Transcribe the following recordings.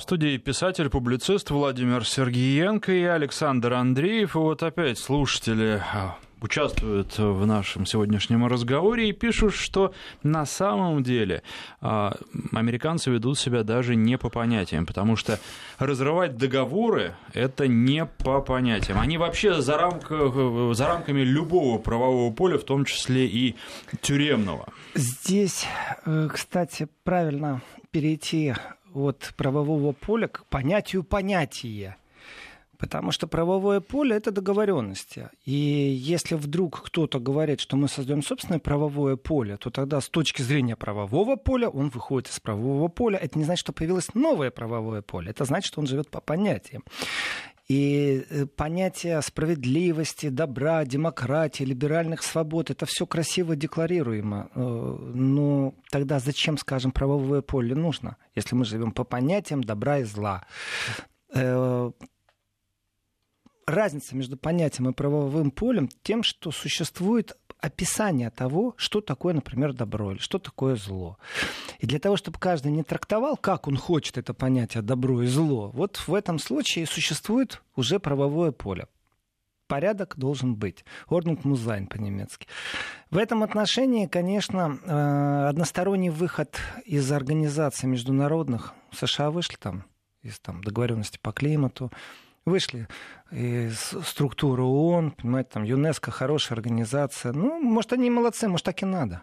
В студии писатель-публицист Владимир Сергеенко и Александр Андреев. И вот опять слушатели а, участвуют в нашем сегодняшнем разговоре и пишут, что на самом деле а, американцы ведут себя даже не по понятиям, потому что разрывать договоры – это не по понятиям. Они вообще за, рамках, за рамками любого правового поля, в том числе и тюремного. Здесь, э, кстати, правильно перейти от правового поля к понятию понятия. Потому что правовое поле это договоренности. И если вдруг кто-то говорит, что мы создаем собственное правовое поле, то тогда с точки зрения правового поля он выходит из правового поля. Это не значит, что появилось новое правовое поле. Это значит, что он живет по понятиям. И э, понятие справедливости, добра, демократии, либеральных свобод, это все красиво декларируемо. Э, но тогда зачем, скажем, правовое поле нужно, если мы живем по понятиям добра и зла? Э, разница между понятием и правовым полем тем, что существует описание того, что такое, например, добро или что такое зло. И для того, чтобы каждый не трактовал, как он хочет это понятие добро и зло, вот в этом случае существует уже правовое поле. Порядок должен быть. Ordnung muss sein по-немецки. В этом отношении, конечно, э, односторонний выход из организаций международных США вышли там из там, договоренности по климату, вышли из структуры ООН, понимаете, там ЮНЕСКО хорошая организация. Ну, может, они молодцы, может, так и надо.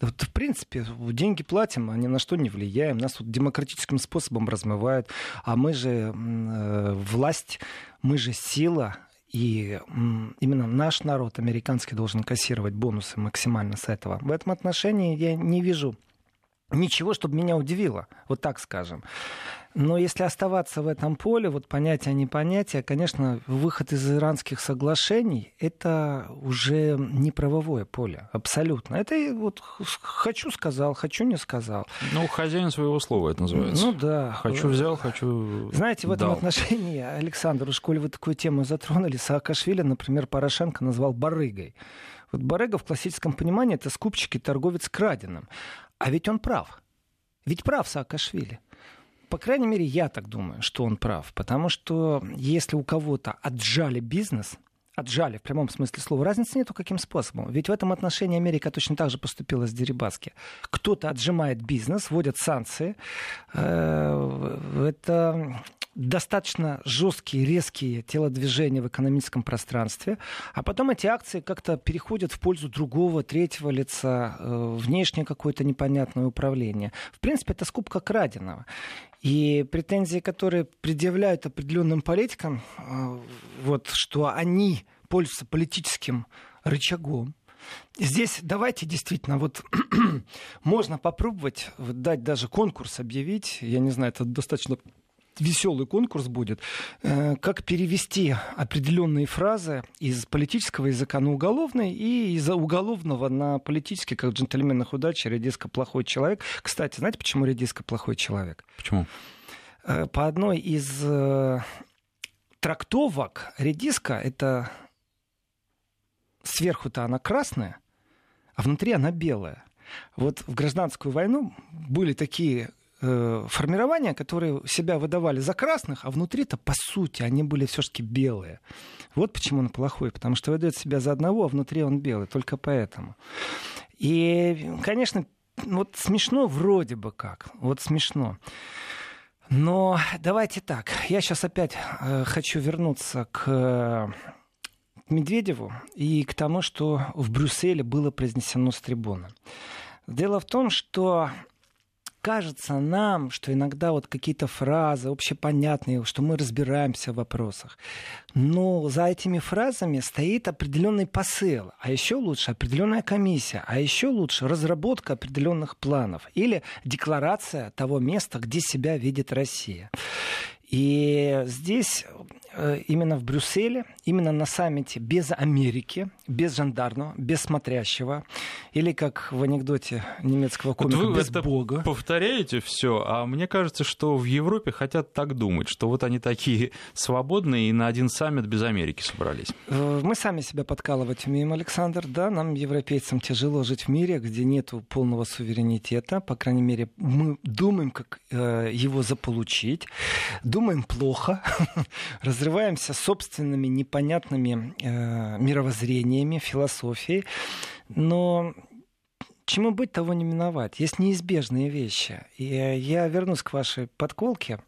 Вот, в принципе, деньги платим, а ни на что не влияем. Нас вот демократическим способом размывают. А мы же э, власть, мы же сила. И именно наш народ, американский, должен кассировать бонусы максимально с этого. В этом отношении я не вижу ничего, чтобы меня удивило. Вот так скажем. Но если оставаться в этом поле, вот понятие не понятие, конечно, выход из иранских соглашений, это уже не правовое поле, абсолютно. Это вот хочу сказал, хочу не сказал. Ну, хозяин своего слова это называется. Ну да. Хочу взял, хочу Знаете, в этом дал. отношении, Александр, в школе вы такую тему затронули, Саакашвили, например, Порошенко назвал барыгой. Вот барыга в классическом понимании это скупщик и торговец краденым. А ведь он прав. Ведь прав Саакашвили по крайней мере, я так думаю, что он прав. Потому что если у кого-то отжали бизнес, отжали в прямом смысле слова. Разницы нету каким способом. Ведь в этом отношении Америка точно так же поступила с Дерибаски. Кто-то отжимает бизнес, вводят санкции. Э, это достаточно жесткие, резкие телодвижения в экономическом пространстве, а потом эти акции как-то переходят в пользу другого, третьего лица, э, внешнее какое-то непонятное управление. В принципе, это скупка краденого. И претензии, которые предъявляют определенным политикам, э, вот, что они пользуются политическим рычагом, Здесь давайте действительно, вот можно попробовать дать даже конкурс объявить. Я не знаю, это достаточно веселый конкурс будет, э, как перевести определенные фразы из политического языка на уголовный и из уголовного на политический, как в джентльменах удачи, редиска плохой человек. Кстати, знаете, почему редиска плохой человек? Почему? Э, по одной из э, трактовок редиска это сверху-то она красная, а внутри она белая. Вот в гражданскую войну были такие Э, формирования, которые себя выдавали за красных, а внутри-то, по сути, они были все-таки белые. Вот почему он плохой, потому что выдает себя за одного, а внутри он белый, только поэтому. И, конечно, вот смешно вроде бы как, вот смешно. Но давайте так, я сейчас опять э, хочу вернуться к Медведеву и к тому, что в Брюсселе было произнесено с трибуны. Дело в том, что кажется нам, что иногда вот какие-то фразы общепонятные, что мы разбираемся в вопросах. Но за этими фразами стоит определенный посыл, а еще лучше определенная комиссия, а еще лучше разработка определенных планов или декларация того места, где себя видит Россия. И здесь Э, именно в Брюсселе, именно на саммите без Америки, без жандарма, без смотрящего, или как в анекдоте немецкого комика, вот вы без это Бога. повторяете все, а мне кажется, что в Европе хотят так думать, что вот они такие свободные и на один саммит без Америки собрались. Э, мы сами себя подкалывать умеем, Александр, да, нам, европейцам, тяжело жить в мире, где нет полного суверенитета, по крайней мере, мы думаем, как э, его заполучить, думаем плохо, разрываемся собственными непонятными э, мировоззрениями, философией, но чему быть, того не миновать. Есть неизбежные вещи. И я вернусь к вашей подколке,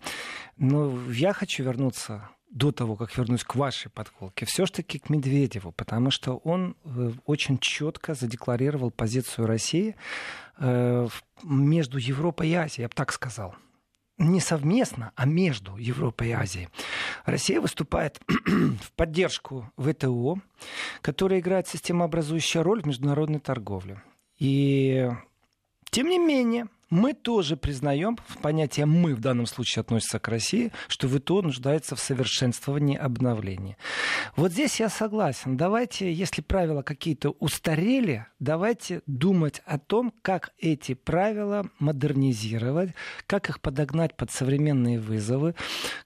но я хочу вернуться до того, как вернусь к вашей подколке, все-таки к Медведеву, потому что он э, очень четко задекларировал позицию России э, между Европой и Азией, я бы так сказал не совместно, а между Европой и Азией. Россия выступает в поддержку ВТО, которая играет системообразующую роль в международной торговле. И тем не менее, мы тоже признаем, понятие «мы» в данном случае относится к России, что ВТО нуждается в совершенствовании, обновлении. Вот здесь я согласен. Давайте, если правила какие-то устарели, давайте думать о том, как эти правила модернизировать, как их подогнать под современные вызовы,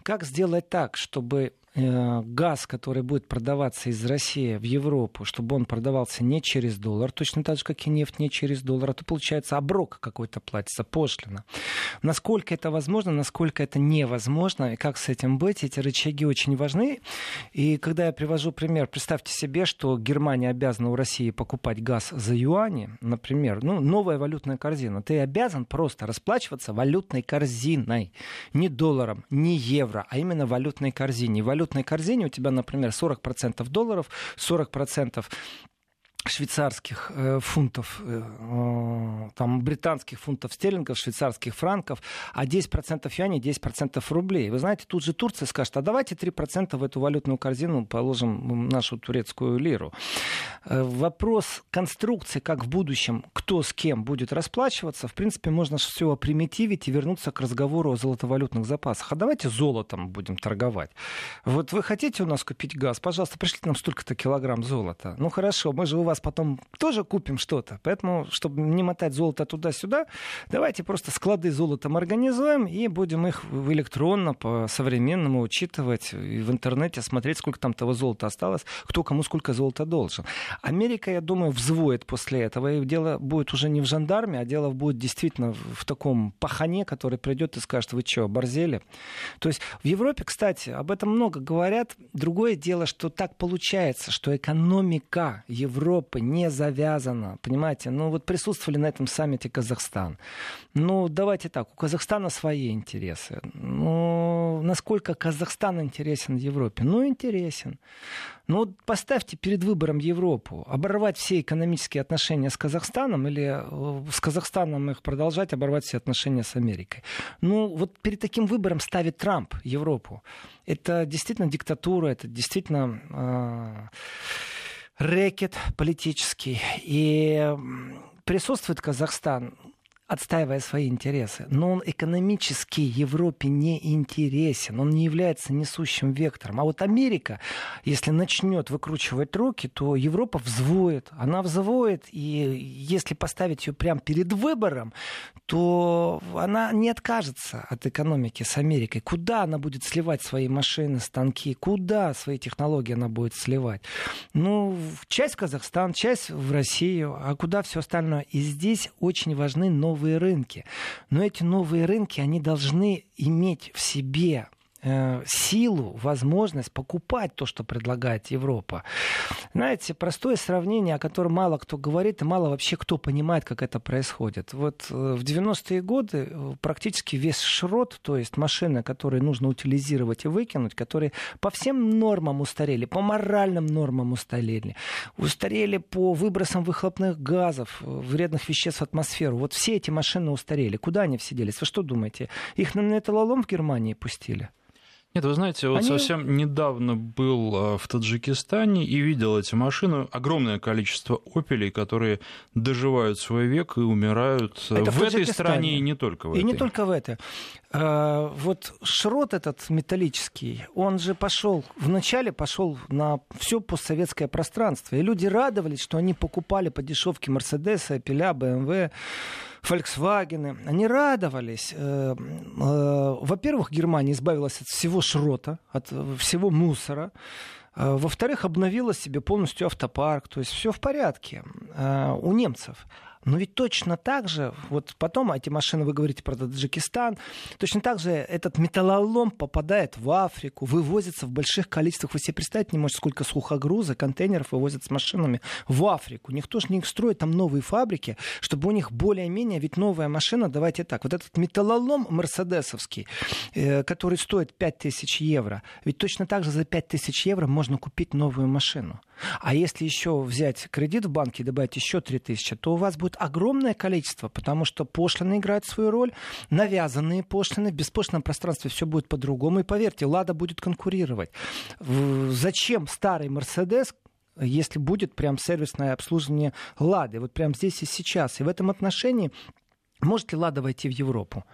как сделать так, чтобы газ, который будет продаваться из России в Европу, чтобы он продавался не через доллар, точно так же, как и нефть не через доллар, а то получается оброк какой-то платится, пошлина. Насколько это возможно, насколько это невозможно, и как с этим быть, эти рычаги очень важны. И когда я привожу пример, представьте себе, что Германия обязана у России покупать газ за юани, например, ну, новая валютная корзина. Ты обязан просто расплачиваться валютной корзиной. Не долларом, не евро, а именно валютной корзиной. Валют валютной корзине у тебя, например, 40% долларов, 40% швейцарских э, фунтов, э, э, там, британских фунтов стерлингов, швейцарских франков, а 10% юаней, 10% рублей. Вы знаете, тут же Турция скажет, а давайте 3% в эту валютную корзину положим нашу турецкую лиру. Вопрос конструкции, как в будущем, кто с кем будет расплачиваться, в принципе, можно все примитивить и вернуться к разговору о золотовалютных запасах. А давайте золотом будем торговать. Вот вы хотите у нас купить газ? Пожалуйста, пришлите нам столько-то килограмм золота. Ну хорошо, мы же у вас потом тоже купим что-то. Поэтому, чтобы не мотать золото туда-сюда, давайте просто склады золотом организуем и будем их электронно, по-современному учитывать и в интернете смотреть, сколько там того золота осталось, кто кому сколько золота должен. Америка, я думаю, взвоет после этого, и дело будет уже не в жандарме, а дело будет действительно в таком пахане, который придет и скажет, вы что, борзели? То есть в Европе, кстати, об этом много говорят. Другое дело, что так получается, что экономика Европы Европы не завязана. Понимаете, ну вот присутствовали на этом саммите Казахстан. Ну, давайте так, у Казахстана свои интересы. Ну, насколько Казахстан интересен Европе? Ну, интересен. Ну, вот поставьте перед выбором Европу. Оборвать все экономические отношения с Казахстаном или э, с Казахстаном их продолжать, оборвать все отношения с Америкой. Ну, вот перед таким выбором ставит Трамп Европу. Это действительно диктатура, это действительно... Э, рэкет политический. И присутствует Казахстан отстаивая свои интересы. Но он экономически Европе не интересен, он не является несущим вектором. А вот Америка, если начнет выкручивать руки, то Европа взвоет. Она взвоет, и если поставить ее прямо перед выбором, то она не откажется от экономики с Америкой. Куда она будет сливать свои машины, станки? Куда свои технологии она будет сливать? Ну, часть в Казахстан, часть в Россию, а куда все остальное? И здесь очень важны новые новые рынки. Но эти новые рынки, они должны иметь в себе силу, возможность покупать то, что предлагает Европа. Знаете, простое сравнение, о котором мало кто говорит, и мало вообще кто понимает, как это происходит. Вот э, в 90-е годы э, практически весь шрот, то есть машины, которые нужно утилизировать и выкинуть, которые по всем нормам устарели, по моральным нормам устарели, устарели по выбросам выхлопных газов, вредных веществ в атмосферу. Вот все эти машины устарели. Куда они все делись? Вы что думаете? Их на металлолом в Германии пустили? Нет, вы знаете, вот Они... совсем недавно был а, в Таджикистане и видел эти машины. Огромное количество опелей, которые доживают свой век и умирают Это в, в этой стране и не только в и этой. И не только в этой. А, вот шрот этот металлический, он же пошел, вначале пошел на все постсоветское пространство. И люди радовались, что они покупали по дешевке Мерседесы, Опеля, БМВ. Volkswagen, они радовались. Э, э, во-первых, Германия избавилась от всего шрота, от всего мусора. Э, во-вторых, обновила себе полностью автопарк, то есть все в порядке у немцев. Но ведь точно так же, вот потом эти машины, вы говорите про Таджикистан, точно так же этот металлолом попадает в Африку, вывозится в больших количествах. Вы себе представить не можете, сколько сухогруза, контейнеров вывозят с машинами в Африку. Никто же не строит там новые фабрики, чтобы у них более-менее, ведь новая машина, давайте так, вот этот металлолом мерседесовский, э, который стоит 5000 евро, ведь точно так же за 5000 евро можно купить новую машину. А если еще взять кредит в банке и добавить еще 3000, то у вас будет огромное количество, потому что пошлины играют свою роль, навязанные пошлины, в беспошлином пространстве все будет по-другому. И поверьте, Лада будет конкурировать. Зачем старый Мерседес, если будет прям сервисное обслуживание Лады, вот прям здесь и сейчас. И в этом отношении может ли Лада войти в Европу?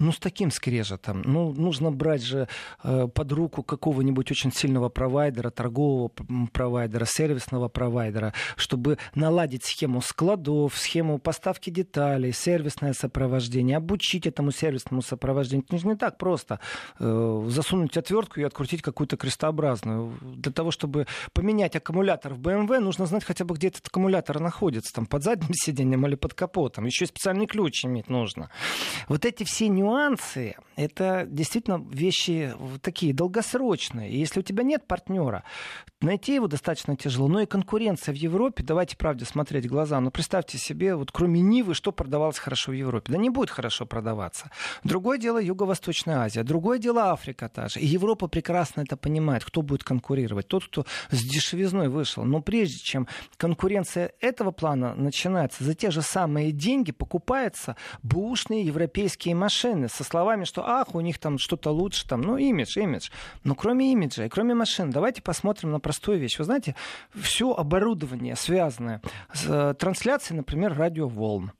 Ну, с таким скрежетом. Ну, нужно брать же э, под руку какого-нибудь очень сильного провайдера, торгового провайдера, сервисного провайдера, чтобы наладить схему складов, схему поставки деталей, сервисное сопровождение, обучить этому сервисному сопровождению. Это не так просто э, засунуть отвертку и открутить какую-то крестообразную. Для того, чтобы поменять аккумулятор в BMW, нужно знать хотя бы, где этот аккумулятор находится, там под задним сиденьем или под капотом. Еще специальный ключ иметь нужно. Вот эти все нюансы нюансы — это действительно вещи такие долгосрочные. И если у тебя нет партнера, найти его достаточно тяжело. Но и конкуренция в Европе, давайте правде смотреть в глаза. Ну, представьте себе, вот кроме Нивы, что продавалось хорошо в Европе? Да не будет хорошо продаваться. Другое дело Юго-Восточная Азия, другое дело Африка та же. И Европа прекрасно это понимает, кто будет конкурировать. Тот, кто с дешевизной вышел. Но прежде чем конкуренция этого плана начинается, за те же самые деньги покупаются бушные европейские машины машины со словами, что ах, у них там что-то лучше, там, ну, имидж, имидж. Но кроме имиджа и кроме машин, давайте посмотрим на простую вещь. Вы знаете, все оборудование, связанное с э, трансляцией, например, радиоволн,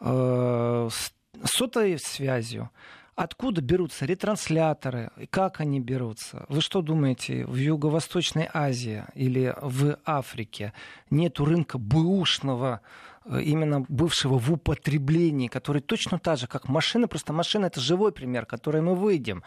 э, с сотовой связью, Откуда берутся ретрансляторы? Как они берутся? Вы что думаете, в Юго-Восточной Азии или в Африке нет рынка бэушного именно бывшего в употреблении, который точно так же, как машина, просто машина это живой пример, который мы выйдем.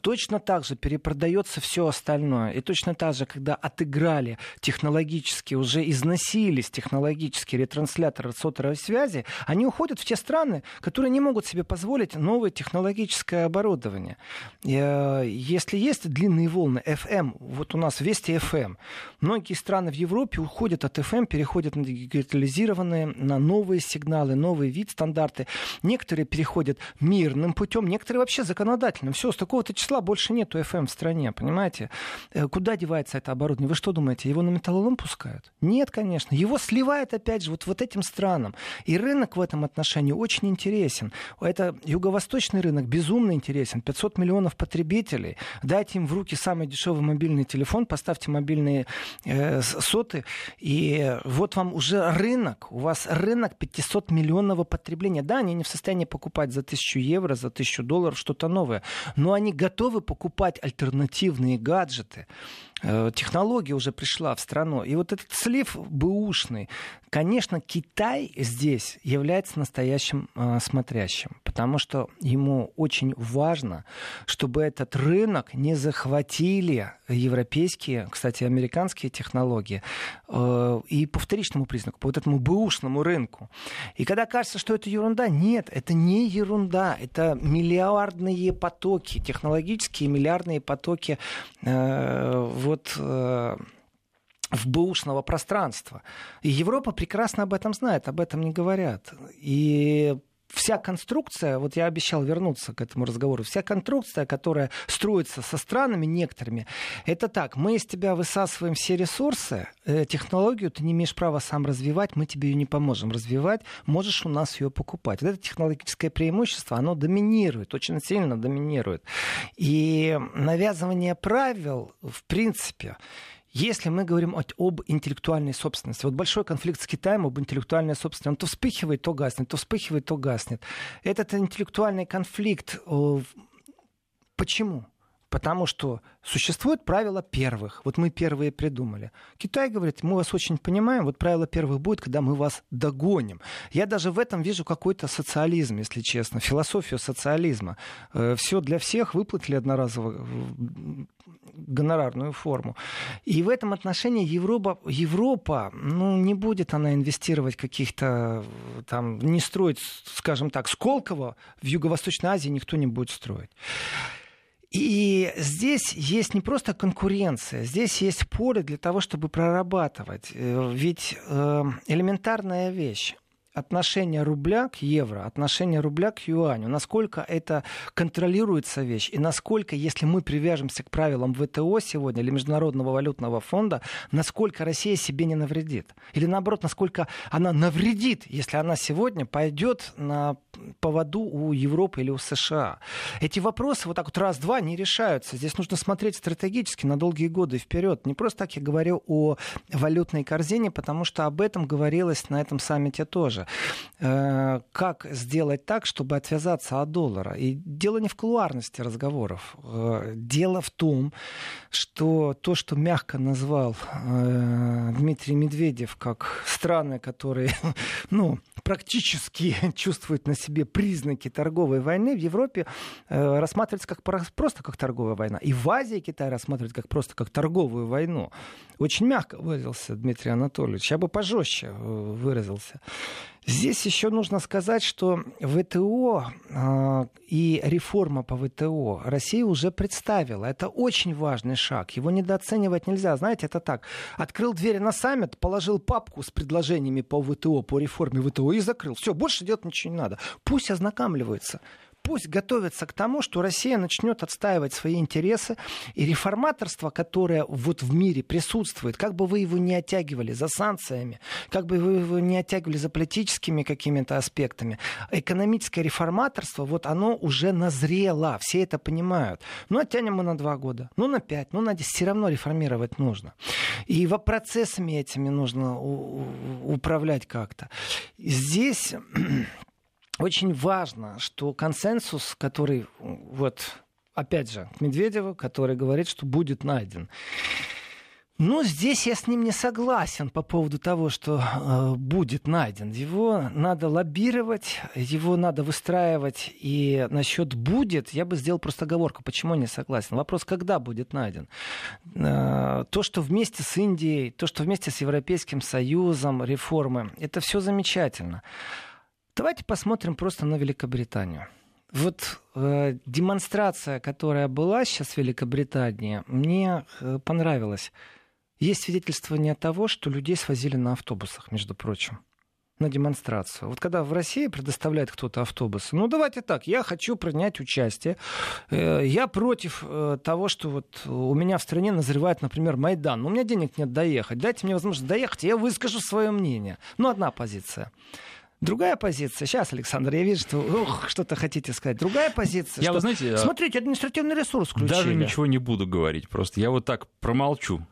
Точно так же перепродается все остальное. И точно так же, когда отыграли технологически, уже износились технологические ретрансляторы сотовой связи, они уходят в те страны, которые не могут себе позволить новое технологическое оборудование. Э, если есть длинные волны FM, вот у нас Вести FM, многие страны в Европе уходят от FM, переходят на дигитализированные на новые сигналы, новый вид, стандарты. Некоторые переходят мирным путем, некоторые вообще законодательным. Все, с такого-то числа больше нету FM в стране, понимаете? Э, куда девается это оборудование? Вы что думаете, его на металлолом пускают? Нет, конечно. Его сливают, опять же, вот, вот этим странам. И рынок в этом отношении очень интересен. Это юго-восточный рынок безумно интересен. 500 миллионов потребителей. Дайте им в руки самый дешевый мобильный телефон, поставьте мобильные э, соты, и вот вам уже рынок. У вас вас рынок 500 миллионного потребления. Да, они не в состоянии покупать за 1000 евро, за 1000 долларов что-то новое, но они готовы покупать альтернативные гаджеты. Э, технология уже пришла в страну. И вот этот слив бэушный, конечно, Китай здесь является настоящим э, смотрящим, потому что ему очень важно, чтобы этот рынок не захватили европейские, кстати, американские технологии, э, и по вторичному признаку, по вот этому бэушному рынку. И когда кажется, что это ерунда, нет, это не ерунда, это миллиардные потоки, технологические миллиардные потоки э, вот э, в бэушного пространства. И Европа прекрасно об этом знает, об этом не говорят. И вся конструкция, вот я обещал вернуться к этому разговору, вся конструкция, которая строится со странами некоторыми, это так, мы из тебя высасываем все ресурсы, э, технологию ты не имеешь права сам развивать, мы тебе ее не поможем развивать, можешь у нас ее покупать. Вот это технологическое преимущество, оно доминирует, очень сильно доминирует. И навязывание правил, в принципе, если мы говорим об интеллектуальной собственности, вот большой конфликт с Китаем об интеллектуальной собственности, он то вспыхивает, то гаснет, то вспыхивает, то гаснет. Этот интеллектуальный конфликт, э, почему? Потому что существуют правила первых. Вот мы первые придумали. Китай говорит, мы вас очень понимаем, вот правило первых будет, когда мы вас догоним. Я даже в этом вижу какой-то социализм, если честно, философию социализма. Э, Все для всех выплатили одноразово гонорарную форму. И в этом отношении Европа, Европа ну, не будет она инвестировать каких-то, там, не строить, скажем так, Сколково в Юго-Восточной Азии никто не будет строить. И здесь есть не просто конкуренция, здесь есть поле для того, чтобы прорабатывать. Э, ведь э, элементарная вещь отношение рубля к евро, отношение рубля к юаню, насколько это контролируется вещь, и насколько, если мы привяжемся к правилам ВТО сегодня или Международного валютного фонда, насколько Россия себе не навредит. Или наоборот, насколько она навредит, если она сегодня пойдет на поводу у Европы или у США. Эти вопросы вот так вот раз-два не решаются. Здесь нужно смотреть стратегически на долгие годы вперед. Не просто так я говорю о валютной корзине, потому что об этом говорилось на этом саммите тоже. Э, как сделать так, чтобы отвязаться от доллара? И дело не в кулуарности разговоров. Э, дело в том, что то, что мягко назвал э, Дмитрий Медведев как страны, которые ну, практически чувствуют на себе признаки торговой войны, в Европе рассматривается как просто как торговая война. И в Азии Китай рассматривает как просто как торговую войну. Очень мягко выразился Дмитрий Анатольевич. Я бы пожестче выразился. Здесь еще нужно сказать, что ВТО э, и реформа по ВТО Россия уже представила. Это очень важный шаг. Его недооценивать нельзя. Знаете, это так. Открыл двери на саммит, положил папку с предложениями по ВТО, по реформе ВТО и закрыл. Все, больше делать ничего не надо. Пусть ознакомливаются пусть готовятся к тому, что Россия начнет отстаивать свои интересы, и реформаторство, которое вот в мире присутствует, как бы вы его не оттягивали за санкциями, как бы вы его не оттягивали за политическими какими-то аспектами, экономическое реформаторство, вот оно уже назрело, все это понимают. Ну, оттянем мы на два года, ну, на пять, ну, на десять, все равно реформировать нужно. И во процессами этими нужно управлять как-то. Здесь очень важно, что консенсус, который, вот, опять же, Медведева, который говорит, что будет найден. Но здесь я с ним не согласен по поводу того, что э, будет найден. Его надо лоббировать, его надо выстраивать. И насчет будет, я бы сделал просто оговорку, почему не согласен. Вопрос, когда будет найден. Э, то, что вместе с Индией, то, что вместе с Европейским Союзом реформы, это все замечательно. Давайте посмотрим просто на Великобританию. Вот э, демонстрация, которая была сейчас в Великобритании, мне э, понравилась. Есть свидетельствование того, что людей свозили на автобусах, между прочим на демонстрацию. Вот когда в России предоставляет кто-то автобусы, ну давайте так, я хочу принять участие, э, я против э, того, что вот у меня в стране назревает, например, Майдан, но у меня денег нет доехать, дайте мне возможность доехать, я выскажу свое мнение. Ну, одна позиция. Другая позиция, сейчас, Александр, я вижу, что ух, что-то хотите сказать. Другая позиция, я, что, вы знаете, а смотрите, административный ресурс включили. Даже ничего не буду говорить, просто я вот так промолчу.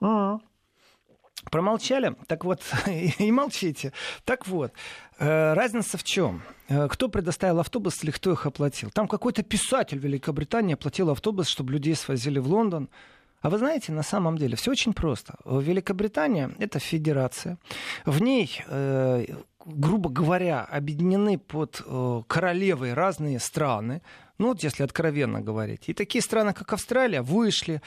А-а. Промолчали? Так вот, и молчите. Так вот, э, разница в чем? Э, кто предоставил автобус или кто их оплатил? Там какой-то писатель Великобритании оплатил автобус, чтобы людей свозили в Лондон. А вы знаете, на самом деле все очень просто. Великобритания — это федерация. В ней э, грубо говоря, объединены под э, королевой разные страны, ну вот если откровенно говорить. И такие страны, как Австралия, вышли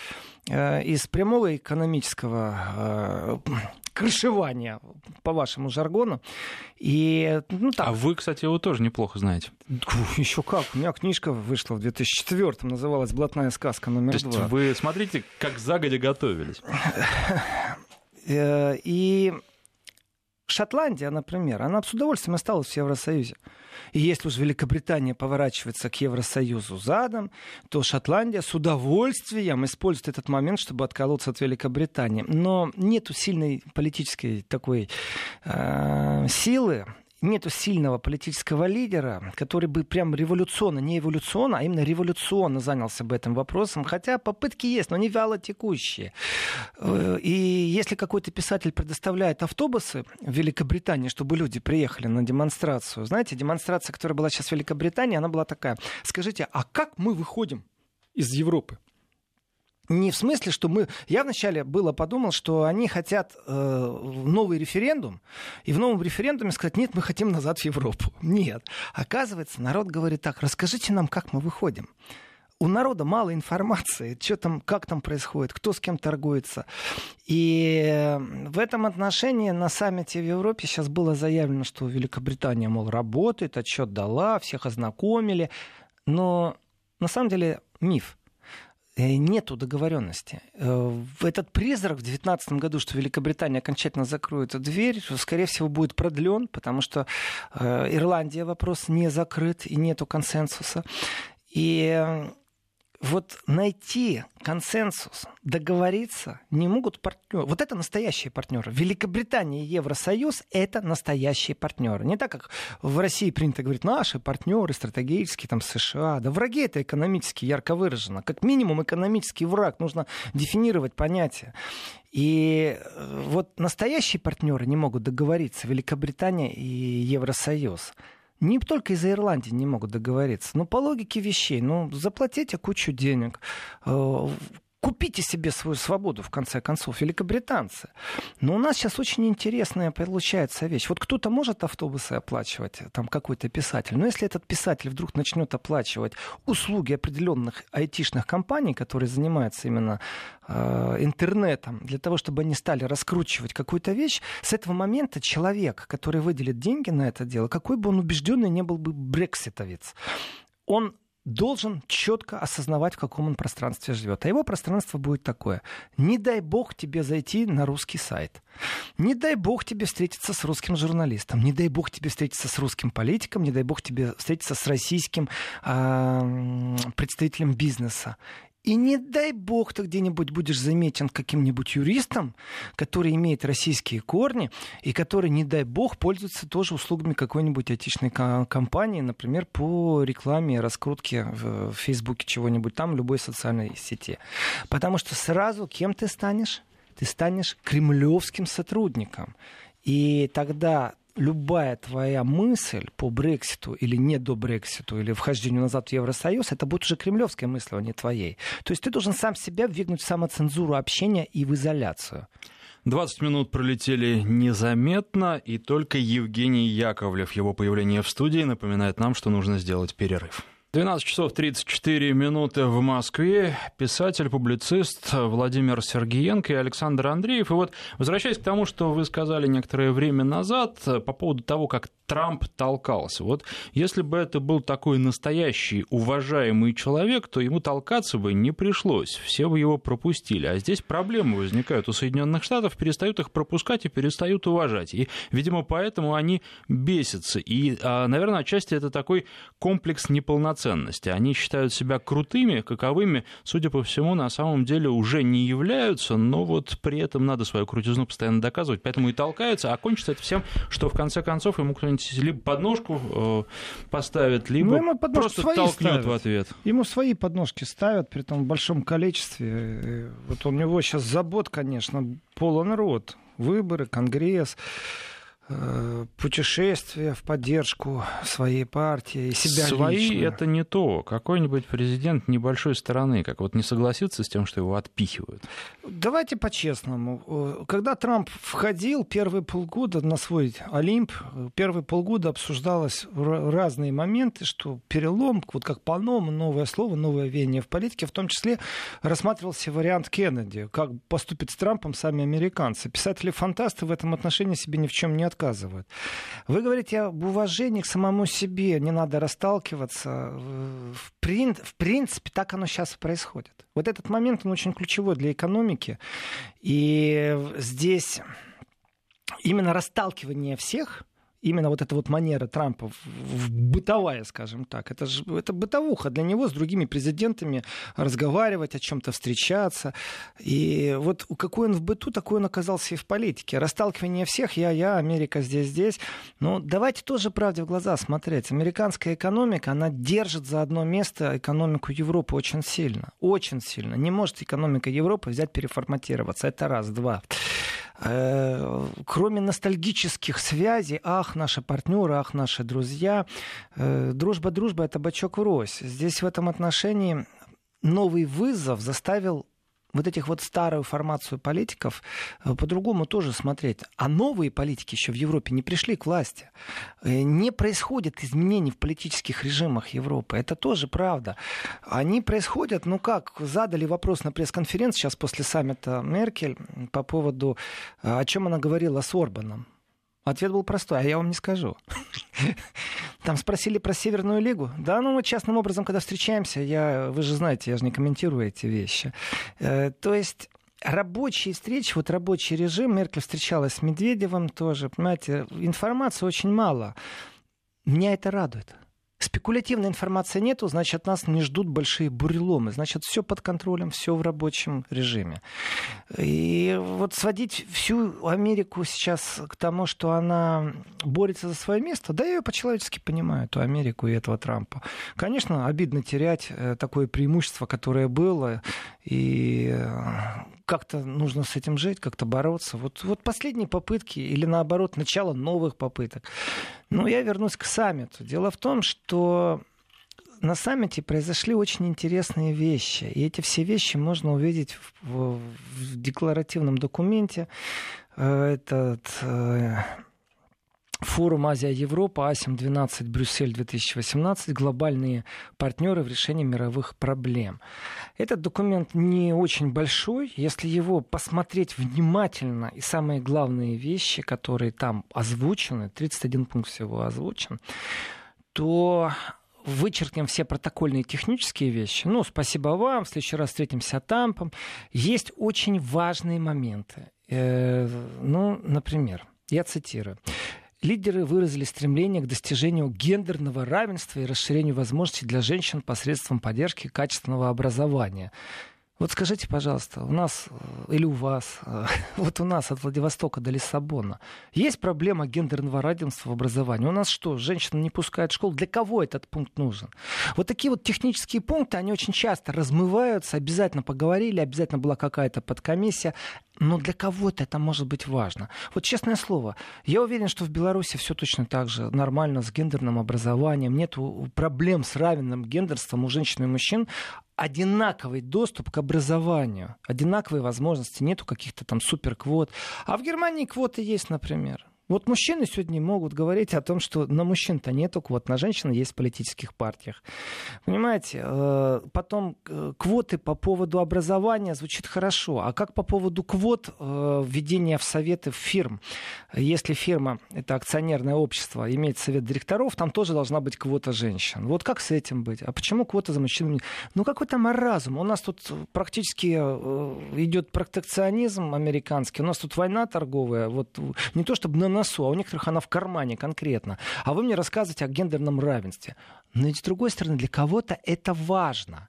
э, из прямого экономического э, крышевания, по вашему жаргону. И, ну, так. А вы, кстати, его тоже неплохо знаете. Еще как. У меня книжка вышла в 2004 называлась «Блатная сказка номер два». То есть вы смотрите, как загодя готовились. Э, и Шотландия, например, она с удовольствием осталась в Евросоюзе. И если уж Великобритания поворачивается к Евросоюзу задом, то Шотландия с удовольствием использует этот момент, чтобы отколоться от Великобритании. Но нету сильной политической такой э, силы нету сильного политического лидера, который бы прям революционно, не эволюционно, а именно революционно занялся бы этим вопросом. Хотя попытки есть, но они вяло текущие. Э, и если какой-то писатель предоставляет автобусы в Великобритании, чтобы люди приехали на демонстрацию, знаете, демонстрация, которая была сейчас в Великобритании, она была такая. Скажите, а как мы выходим из Европы? Не в смысле, что мы... Я вначале было подумал, что они хотят э, новый референдум, и в новом референдуме сказать, нет, мы хотим назад в Европу. Нет. Оказывается, народ говорит так, расскажите нам, как мы выходим. У народа мало информации, что там, как там происходит, кто с кем торгуется. И в этом отношении на саммите в Европе сейчас было заявлено, что Великобритания, мол, работает, отчет дала, всех ознакомили. Но на самом деле миф нету договоренности. Э, этот призрак в 2019 году, что Великобритания окончательно закроет дверь, скорее всего, будет продлен, потому что э, Ирландия вопрос не закрыт и нету консенсуса. И вот найти консенсус, договориться не могут партнеры. Вот это настоящие партнеры. Великобритания и Евросоюз — это настоящие партнеры. Не так, как в России принято говорить, наши партнеры стратегические, там, США. Да враги это экономически ярко выражено. Как минимум экономический враг. Нужно дефинировать понятие. И э, вот настоящие партнеры не могут договориться. Великобритания и Евросоюз не только из-за Ирландии не могут договориться. Но по логике вещей, ну, заплатите кучу денег, э, Купите себе свою свободу, в конце концов, великобританцы. Но у нас сейчас очень интересная получается вещь. Вот кто-то может автобусы оплачивать, там какой-то писатель, но если этот писатель вдруг начнет оплачивать услуги определенных айтишных компаний, которые занимаются именно э, интернетом, для того, чтобы они стали раскручивать какую-то вещь, с этого момента человек, который выделит деньги на это дело, какой бы он убежденный не был бы брекситовец, он должен четко осознавать, в каком он пространстве живет. А его пространство будет такое. Не дай бог тебе зайти на русский сайт. Не дай бог тебе встретиться с русским журналистом. Не дай бог тебе встретиться с русским политиком. Не дай бог тебе встретиться с российским э, представителем бизнеса. И не дай бог ты где-нибудь будешь заметен каким-нибудь юристом, который имеет российские корни и который, не дай бог, пользуется тоже услугами какой-нибудь отечественной компании, например, по рекламе, раскрутке в Фейсбуке чего-нибудь там, любой социальной сети. Потому что сразу кем ты станешь? Ты станешь кремлевским сотрудником. И тогда любая твоя мысль по Брекситу или не до Брекситу, или вхождению назад в Евросоюз, это будет уже кремлевская мысль, а не твоей. То есть ты должен сам себя ввигнуть в самоцензуру общения и в изоляцию. 20 минут пролетели незаметно, и только Евгений Яковлев, его появление в студии, напоминает нам, что нужно сделать перерыв. 12 часов 34 минуты в Москве. Писатель, публицист Владимир Сергиенко и Александр Андреев. И вот, возвращаясь к тому, что вы сказали некоторое время назад по поводу того, как Трамп толкался. Вот если бы это был такой настоящий, уважаемый человек, то ему толкаться бы не пришлось. Все бы его пропустили. А здесь проблемы возникают у Соединенных Штатов, перестают их пропускать и перестают уважать. И, видимо, поэтому они бесятся. И, а, наверное, отчасти это такой комплекс неполноценности ценности. Они считают себя крутыми, каковыми, судя по всему, на самом деле уже не являются, но вот при этом надо свою крутизну постоянно доказывать, поэтому и толкаются, а кончится это всем, что в конце концов ему кто-нибудь либо подножку э, поставит, либо ну, ему просто толкнет ставят. в ответ. Ему свои подножки ставят, при том в большом количестве. Э, вот у него сейчас забот, конечно, полон рот. Выборы, Конгресс. Э, путешествия в поддержку своей партии, себя Свои лично. это не то. Какой-нибудь президент небольшой страны, как вот не согласится с тем, что его отпихивают. Давайте по-честному. Э, когда Трамп входил первые полгода на свой Олимп, первые полгода обсуждалось разные моменты, что перелом, вот как по-новому, новое слово, новое веяние в политике, в том числе рассматривался вариант Кеннеди, как поступить с Трампом сами американцы. Писатели-фантасты в этом отношении себе ни в чем не отказывают. Вы говорите об уважении к самому себе, не надо расталкиваться. В, прин... в принципе, так оно сейчас происходит. Вот этот момент, он очень ключевой для экономики. И здесь именно расталкивание всех именно вот эта вот манера Трампа в, бытовая, скажем так, это же это бытовуха для него с другими президентами разговаривать, о чем-то встречаться. И вот какой он в быту, такой он оказался и в политике. Расталкивание всех, я, я, Америка здесь, здесь. Но давайте тоже правде в глаза смотреть. Американская экономика, она держит за одно место экономику Европы очень сильно. Очень сильно. Не может экономика Европы взять переформатироваться. Это раз. Два. Э, кроме ностальгических связей, ах, наши партнеры, ах, наши друзья, э, дружба, дружба, это бачок врозь. Здесь в этом отношении новый вызов заставил вот этих вот старую формацию политиков э, по-другому тоже смотреть. А новые политики еще в Европе не пришли к власти. Э, не происходит изменений в политических режимах Европы. Это тоже правда. Они происходят, ну как, задали вопрос на пресс-конференции сейчас после саммита Меркель по поводу, э, о чем она говорила с Орбаном. Ответ был простой, а я вам не скажу. Там спросили про Северную Лигу. Да, ну мы частным образом, когда встречаемся, я, вы же знаете, я же не комментирую эти вещи. Э, то есть рабочие встречи, вот рабочий режим, Меркель встречалась с Медведевым тоже, понимаете, информации очень мало. Меня это радует. Спекулятивной информации нету, значит, нас не ждут большие буреломы. Значит, все под контролем, все в рабочем режиме. И вот сводить всю Америку сейчас к тому, что она борется за свое место, да, я ее по-человечески понимаю, эту Америку и этого Трампа. Конечно, обидно терять э, такое преимущество, которое было, и э, как-то нужно с этим жить, как-то бороться. Вот, вот последние попытки или наоборот начало новых попыток. Но я вернусь к саммиту. Дело в том, что на саммите произошли очень интересные вещи. И эти все вещи можно увидеть в, в, в декларативном документе. Э, этот э, Форум Азия-Европа, АСИМ-12, Брюссель 2018, глобальные партнеры в решении мировых проблем. Этот документ не очень большой. Если его посмотреть внимательно, и самые главные вещи, которые там озвучены, 31 пункт всего озвучен, то вычеркнем все протокольные технические вещи. Ну, спасибо вам, в следующий раз встретимся там. Есть очень важные моменты. Э, ну, например, я цитирую. Лидеры выразили стремление к достижению гендерного равенства и расширению возможностей для женщин посредством поддержки качественного образования. Вот скажите, пожалуйста, у нас э, или у вас, э, вот у нас от Владивостока до Лиссабона, есть проблема гендерного равенства в образовании? У нас что, женщины не пускают в школу? Для кого этот пункт нужен? Вот такие вот технические пункты, они очень часто размываются, обязательно поговорили, обязательно была какая-то подкомиссия, но для кого-то это может быть важно. Вот честное слово, я уверен, что в Беларуси все точно так же нормально с гендерным образованием, нет проблем с равенным гендерством у женщин и мужчин, одинаковый доступ к образованию, одинаковые возможности, нету каких-то там суперквот. А в Германии квоты есть, например. Вот мужчины сегодня могут говорить о том, что на мужчин-то нету квот, на женщин есть в политических партиях. Понимаете? Э, потом э, квоты по поводу образования звучит хорошо. А как по поводу квот э, введения в советы фирм? Если фирма, это акционерное общество, имеет совет директоров, там тоже должна быть квота женщин. Вот как с этим быть? А почему квота за мужчин? Ну какой там маразм? У нас тут практически идет протекционизм американский, у нас тут война торговая. Вот не то чтобы на носу, а у некоторых она в кармане конкретно. А вы мне рассказываете о гендерном равенстве. Но ведь с другой стороны, для кого-то это важно.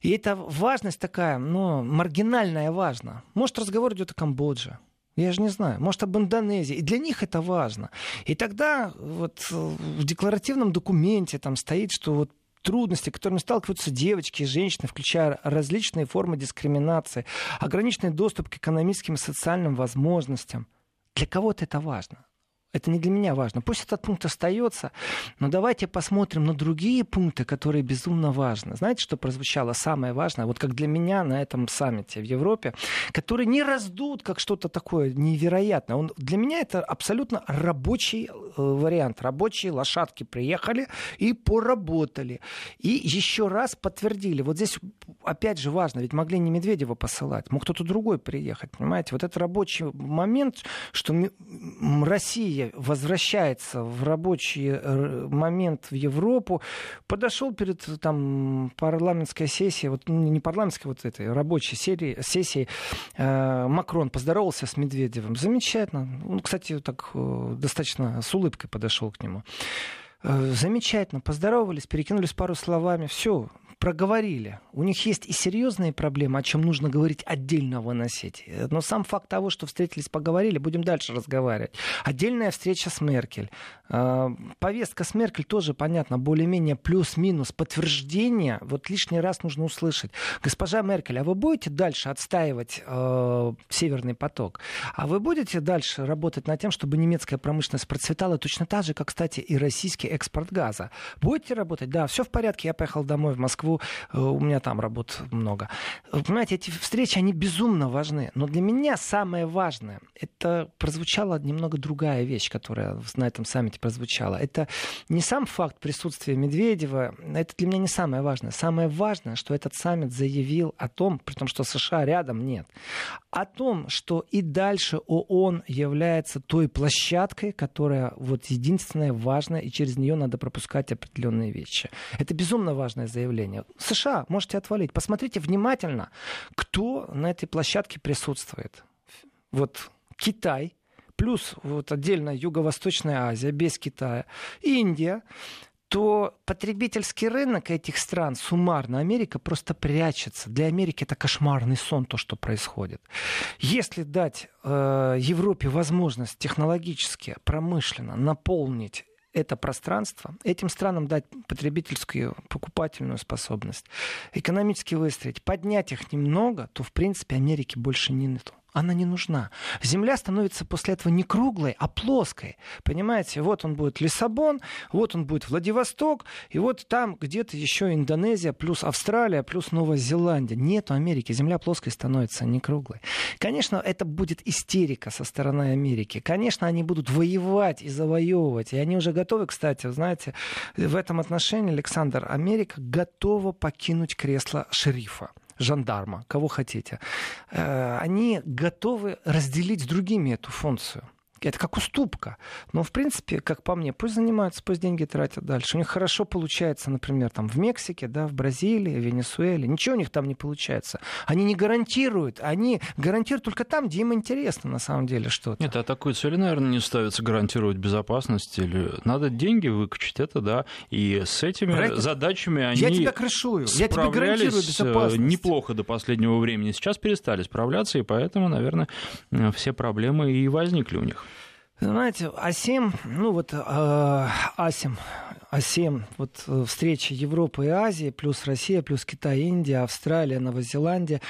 И эта важность такая, ну, маргинальная важна. Может, разговор идет о Камбодже. Я же не знаю. Может, об Индонезии. И для них это важно. И тогда вот в декларативном документе там стоит, что вот трудности, которыми сталкиваются девочки и женщины, включая различные формы дискриминации, ограниченный доступ к экономическим и социальным возможностям – для кого-то это важно. Это не для меня важно. Пусть этот пункт остается, но давайте посмотрим на другие пункты, которые безумно важны. Знаете, что прозвучало самое важное, вот как для меня на этом саммите в Европе, который не раздут как что-то такое невероятное. Он, для меня это абсолютно рабочий э, вариант. Рабочие лошадки приехали и поработали. И еще раз подтвердили. Вот здесь опять же, важно, ведь могли не Медведева посылать, мог кто-то другой приехать, понимаете? Вот это рабочий момент, что Россия возвращается в рабочий э, момент в Европу, подошел перед там парламентской сессией, вот ну, не парламентской, вот этой рабочей серии, сессии, э, Макрон поздоровался с Медведевым. Замечательно. Он, кстати, так э, достаточно с улыбкой подошел к нему. Э, замечательно, поздоровались, перекинулись пару словами, все, проговорили. У них есть и серьезные проблемы, о чем нужно говорить отдельно выносить. Но сам факт того, что встретились, поговорили, будем дальше разговаривать. Отдельная встреча с Меркель. А, повестка с Меркель тоже понятно, более-менее плюс-минус подтверждение. Вот лишний раз нужно услышать. Госпожа Меркель, а вы будете дальше отстаивать э, Северный поток? А вы будете дальше работать над тем, чтобы немецкая промышленность процветала точно так же, как, кстати, и российский экспорт газа? Будете работать? Да, все в порядке. Я поехал домой в Москву Москву, э, у меня там работ много. Понимаете, эти встречи, они безумно важны. Но для меня самое важное, это прозвучала немного другая вещь, которая на этом саммите прозвучала. Это не сам факт присутствия Медведева, это для меня не самое важное. Самое важное, что этот саммит заявил о том, при том, что США рядом нет, о том, что и дальше ООН является той площадкой, которая вот единственная важная, и через нее надо пропускать определенные вещи. Это безумно важное заявление. США можете отвалить. Посмотрите внимательно, кто на этой площадке присутствует. Вот Китай, плюс вот отдельно Юго-Восточная Азия без Китая, Индия, то потребительский рынок этих стран, суммарно, Америка просто прячется. Для Америки это кошмарный сон, то, что происходит. Если дать э, Европе возможность технологически, промышленно наполнить это пространство, этим странам дать потребительскую, покупательную способность, экономически выстроить, поднять их немного, то, в принципе, Америки больше нету она не нужна. Земля становится после этого не круглой, а плоской. Понимаете, вот он будет Лиссабон, вот он будет Владивосток, и вот там где-то еще Индонезия, плюс Австралия, плюс Новая Зеландия. Нету Америки, земля плоской становится, не круглой. Конечно, это будет истерика со стороны Америки. Конечно, они будут воевать и завоевывать. И они уже готовы, кстати, знаете, в этом отношении, Александр, Америка готова покинуть кресло шерифа жандарма, кого хотите, э, они готовы разделить с другими эту функцию. Это как уступка. Но, в принципе, как по мне, пусть занимаются, пусть деньги тратят дальше. У них хорошо получается, например, там в Мексике, да, в Бразилии, в Венесуэле. Ничего у них там не получается. Они не гарантируют. Они гарантируют только там, где им интересно, на самом деле, что-то. Нет, а такой цели, наверное, не ставится гарантировать безопасность. Или надо деньги выкачать, это да. И с этими Правильно? задачами они Я тебя крышую. Я тебе гарантирую э, безопасность. неплохо до последнего времени. Сейчас перестали справляться, и поэтому, наверное, все проблемы и возникли у них. Знаете, А7, ну вот э, А7, А7, вот э, встреча Европы и Азии, плюс Россия, плюс Китай, Индия, Австралия, Новая Зеландия,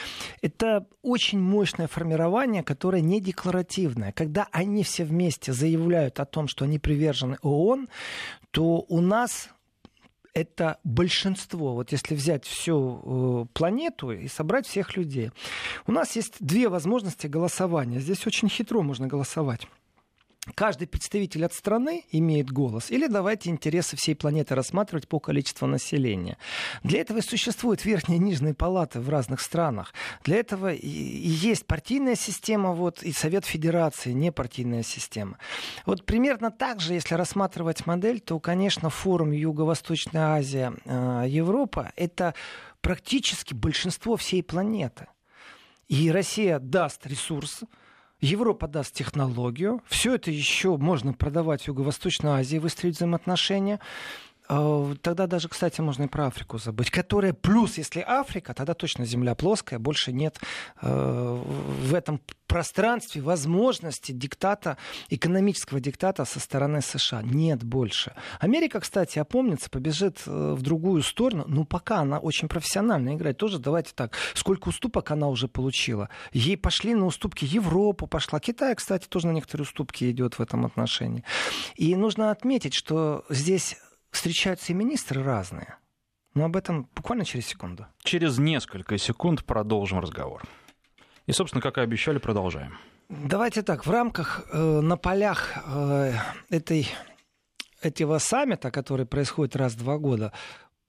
это очень мощное формирование, которое не декларативное. Когда они все вместе заявляют о том, что они привержены ООН, то у нас это большинство. Вот если взять всю э, планету и собрать всех людей. У нас есть две возможности голосования. Здесь очень хитро можно голосовать каждый представитель от страны имеет голос, или давайте интересы всей планеты рассматривать по количеству населения. Для этого и существуют верхние и нижние палаты в разных странах. Для этого и есть партийная система, вот, и Совет Федерации, не партийная система. Вот примерно так же, если рассматривать модель, то, конечно, форум Юго-Восточная Азия, э, Европа — это практически большинство всей планеты. И Россия даст ресурсы, Европа даст технологию. Все это еще можно продавать в Юго-Восточной Азии, выстроить взаимоотношения. А, тогда даже, кстати, можно и про Африку забыть. Которая плюс, если Африка, тогда точно земля плоская, больше нет э, в этом пространстве возможности диктата, экономического диктата со стороны США. Нет больше. Америка, кстати, опомнится, побежит э, в другую сторону. Ну, пока она очень профессионально играет. Тоже давайте так. Сколько уступок она уже получила. Ей пошли на уступки Европу пошла. Китай, кстати, тоже на некоторые уступки идет в этом отношении. И нужно отметить, что здесь встречаются и министры разные. Но об этом буквально через секунду. Через несколько секунд продолжим разговор. И, собственно, как и обещали, продолжаем. Давайте так, в рамках, э, на полях э, этой, этого саммита, который происходит раз в два года,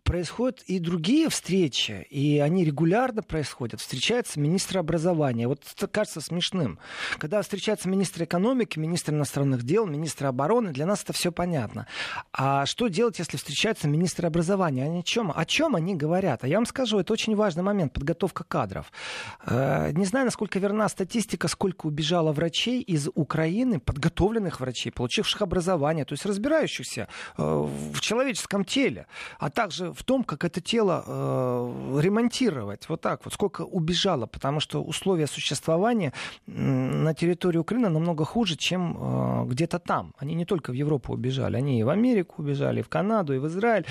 происходят и другие встречи, и они регулярно происходят. Встречаются министры образования. Вот это кажется смешным. Когда встречаются министры экономики, министры иностранных дел, министры обороны, для нас это все понятно. А что делать, если встречаются министры образования? Они о чем? О чем они говорят? А я вам скажу, это очень важный момент, подготовка кадров. Э, не знаю, насколько верна статистика, сколько убежало врачей из Украины, подготовленных врачей, получивших образование, то есть разбирающихся э, в человеческом теле, а также в том, как это тело э, ремонтировать. Вот так вот. Сколько убежало, потому что условия существования на территории Украины намного хуже, чем э, где-то там. Они не только в Европу убежали, они и в Америку убежали, и в Канаду, и в Израиль.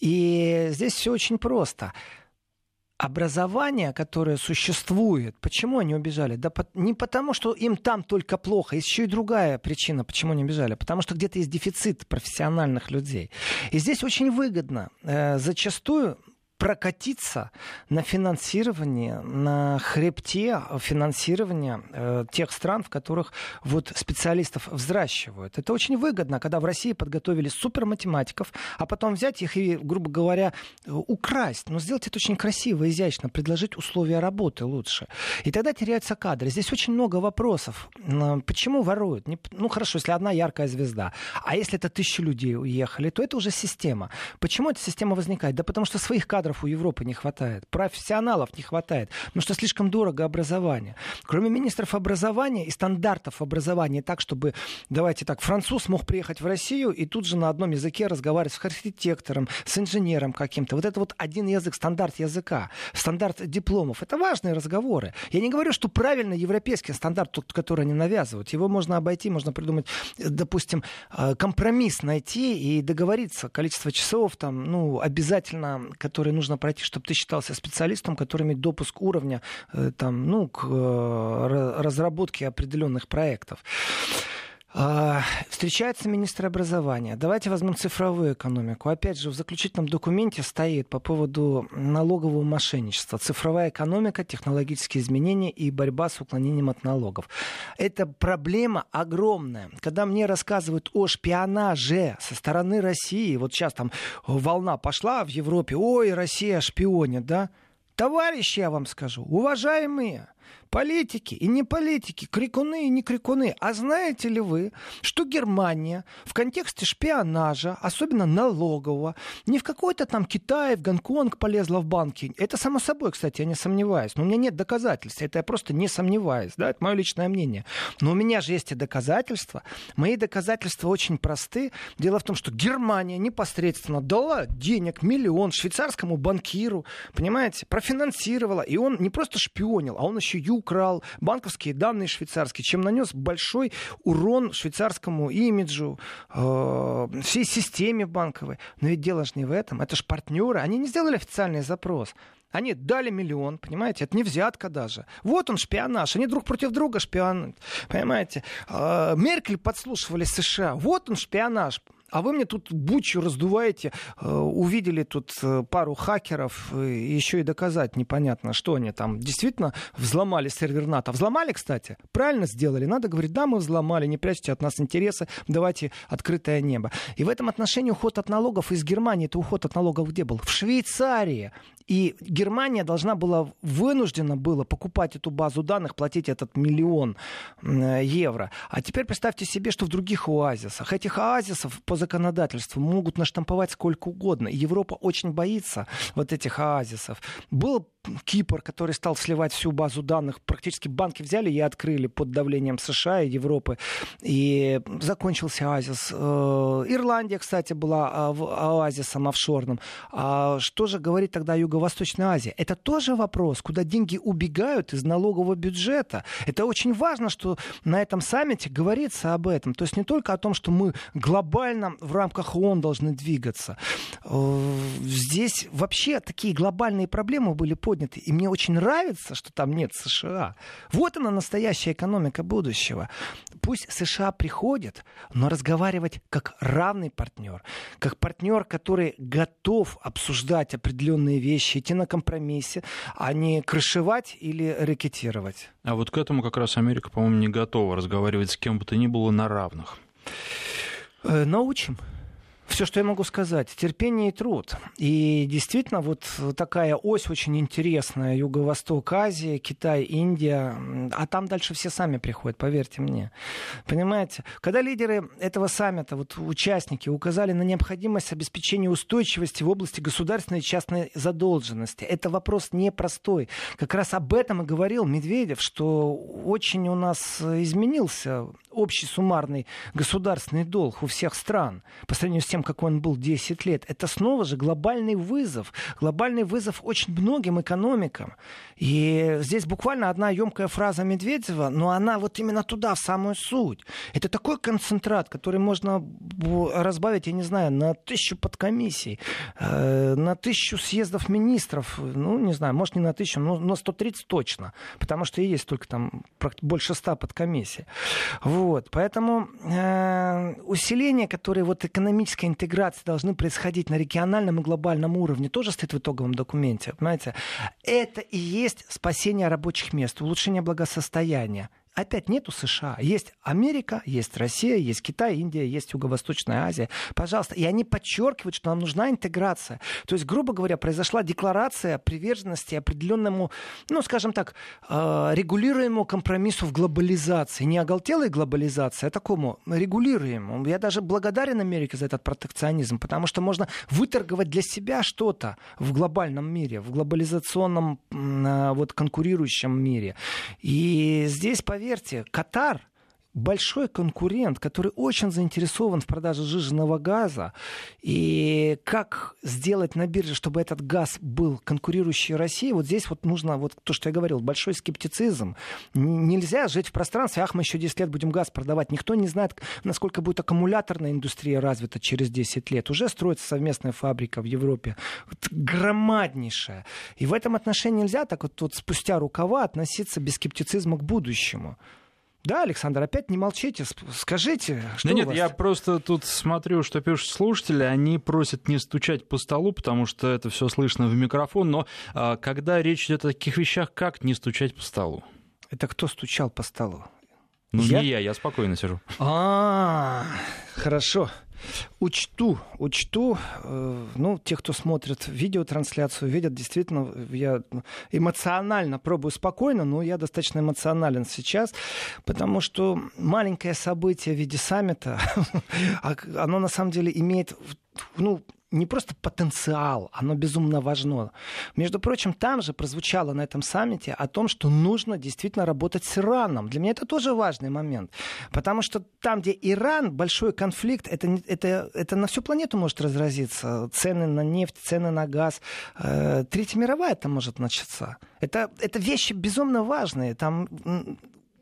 И здесь все очень просто образование, которое существует, почему они убежали? Да не потому, что им там только плохо, есть еще и другая причина, почему они убежали. Потому что где-то есть дефицит профессиональных людей. И здесь очень выгодно. Э, зачастую прокатиться на финансирование, на хребте финансирования э, тех стран, в которых вот специалистов взращивают. Это очень выгодно, когда в России подготовили суперматематиков, а потом взять их и, грубо говоря, украсть. Но сделать это очень красиво, изящно, предложить условия работы лучше. И тогда теряются кадры. Здесь очень много вопросов. Почему воруют? Ну хорошо, если одна яркая звезда. А если это тысячи людей уехали, то это уже система. Почему эта система возникает? Да потому что своих кадров у Европы не хватает, профессионалов не хватает, потому что слишком дорого образование. Кроме министров образования и стандартов образования, так, чтобы, давайте так, француз мог приехать в Россию и тут же на одном языке разговаривать с архитектором, с инженером каким-то. Вот это вот один язык, стандарт языка, стандарт дипломов. Это важные разговоры. Я не говорю, что правильно европейский стандарт, тот, который они навязывают. Его можно обойти, можно придумать, допустим, э, компромисс найти и договориться. Количество часов там, ну, обязательно, которые нужно пройти, чтобы ты считался специалистом, который имеет допуск уровня э, там, ну, к э, разработке определенных проектов. А, встречается министр образования. Давайте возьмем цифровую экономику. Опять же, в заключительном документе стоит по поводу налогового мошенничества. Цифровая экономика, технологические изменения и борьба с уклонением от налогов. Это проблема огромная. Когда мне рассказывают о шпионаже со стороны России, вот сейчас там волна пошла в Европе, ой, Россия шпионит, да? Товарищи, я вам скажу, уважаемые, Политики и не политики, крикуны и не крикуны. А знаете ли вы, что Германия в контексте шпионажа, особенно налогового, не в какой-то там Китай, в Гонконг полезла в банки. Это само собой, кстати, я не сомневаюсь. Но у меня нет доказательств. Это я просто не сомневаюсь. Да? Это мое личное мнение. Но у меня же есть и доказательства. Мои доказательства очень просты. Дело в том, что Германия непосредственно дала денег, миллион швейцарскому банкиру, понимаете, профинансировала. И он не просто шпионил, а он еще и украл банковские данные швейцарские, чем нанес большой урон швейцарскому имиджу, э, всей системе банковой. Но ведь дело же не в этом. Это же партнеры. Они не сделали официальный запрос. Они дали миллион, понимаете? Это не взятка даже. Вот он шпионаж. Они друг против друга шпионуют, понимаете? Э, Меркель подслушивали США. Вот он шпионаж. А вы мне тут бучу раздуваете, э, увидели тут э, пару хакеров, э, еще и доказать непонятно, что они там действительно взломали сервер НАТО. Взломали, кстати? Правильно сделали. Надо говорить, да, мы взломали, не прячьте от нас интересы, давайте открытое небо. И в этом отношении уход от налогов из Германии, это уход от налогов где был? В Швейцарии. И Германия должна была, вынуждена была покупать эту базу данных, платить этот миллион евро. А теперь представьте себе, что в других оазисах. Этих оазисов по законодательству могут наштамповать сколько угодно. И Европа очень боится вот этих оазисов. Был Кипр, который стал сливать всю базу данных, практически банки взяли и открыли под давлением США и Европы, и закончился оазис. Э, Ирландия, кстати, была а, оазисом офшорным. А что же говорит тогда Юго-Восточная Азия? Это тоже вопрос, куда деньги убегают из налогового бюджета. Это очень важно, что на этом саммите говорится об этом. То есть не только о том, что мы глобально в рамках ООН должны двигаться. Э, здесь вообще такие глобальные проблемы были подняты. И мне очень нравится, что там нет США. Вот она настоящая экономика будущего. Пусть США приходит, но разговаривать как равный партнер, как партнер, который готов обсуждать определенные вещи, идти на компромиссе, а не крышевать или рекетировать. А вот к этому как раз Америка, по-моему, не готова разговаривать с кем бы то ни было на равных. Э, научим Все, что я могу сказать, терпение и труд. И действительно, вот такая ось очень интересная. Юго-Восток, Азия, Китай, Индия. А там дальше все сами приходят, поверьте мне. Понимаете? Когда лидеры этого саммита, вот участники, указали на необходимость обеспечения устойчивости в области государственной и частной задолженности, это вопрос непростой. Как раз об этом и говорил Медведев, что очень у нас изменился общий суммарный государственный долг у всех стран по сравнению с тем, как он был 10 лет. Это снова же глобальный вызов. Глобальный вызов очень многим экономикам. И здесь буквально одна емкая фраза Медведева, но она вот именно туда, в самую суть. Это такой концентрат, который можно разбавить, я не знаю, на тысячу подкомиссий, э, на тысячу съездов министров, ну, не знаю, может, не на тысячу, но на 130 точно, потому что и есть только там больше 100 подкомиссий. Поэтому э, усиление, которое вот экономическая интеграция должны происходить на региональном и глобальном уровне, тоже стоит в итоговом документе, понимаете? Это и есть спасение рабочих мест, улучшение благосостояния опять нету США. Есть Америка, есть Россия, есть Китай, Индия, есть Юго-Восточная Азия. Пожалуйста. И они подчеркивают, что нам нужна интеграция. То есть, грубо говоря, произошла декларация приверженности определенному, ну, скажем так, э, регулируемому компромиссу в глобализации. Не оголтелой глобализации, а такому регулируемому. Я даже благодарен Америке за этот протекционизм, потому что можно выторговать для себя что-то в глобальном мире, в глобализационном э, вот конкурирующем мире. И здесь, поверьте, поверьте, Катар большой конкурент, который очень заинтересован в продаже жиженного газа. И как сделать на бирже, чтобы этот газ был конкурирующий России, вот здесь вот нужно, вот то, что я говорил, большой скептицизм. Нельзя жить в пространстве, ах, мы еще 10 лет будем газ продавать. Никто не знает, насколько будет аккумуляторная индустрия развита через 10 лет. Уже строится совместная фабрика в Европе, вот, громаднейшая. И в этом отношении нельзя так вот, вот спустя рукава относиться без скептицизма к будущему. Да, Александр, опять не молчите, скажите, что Да нет, вас... я просто тут смотрю, что пишут слушатели, они просят не стучать по столу, потому что это все слышно в микрофон, но а, когда речь идет о таких вещах, как не стучать по столу? Это кто стучал по столу? Ну, я? не я, я спокойно сижу. А, хорошо. Учту, учту, э, ну, те, кто смотрит видеотрансляцию, видят, действительно, я эмоционально пробую спокойно, но я достаточно эмоционален сейчас, потому что маленькое событие в виде саммита, оно на самом деле имеет, ну, не просто потенциал, оно безумно важно. Между прочим, там же прозвучало на этом саммите о том, что нужно действительно работать с Ираном. Для меня это тоже важный момент. Потому что там, где Иран, большой конфликт, это, это, это на всю планету может разразиться. Цены на нефть, цены на газ. Э, Третья мировая это может начаться. Это, это вещи безумно важные. Там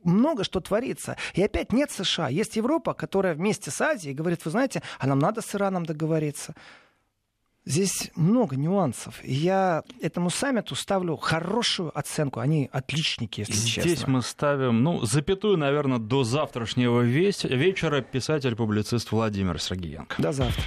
много что творится. И опять нет США. Есть Европа, которая вместе с Азией говорит, вы знаете, а нам надо с Ираном договориться. Здесь много нюансов. Я этому саммиту ставлю хорошую оценку. Они отличники, если Здесь честно. Здесь мы ставим, ну, запятую, наверное, до завтрашнего вечера писатель-публицист Владимир Сергеенко. До завтра.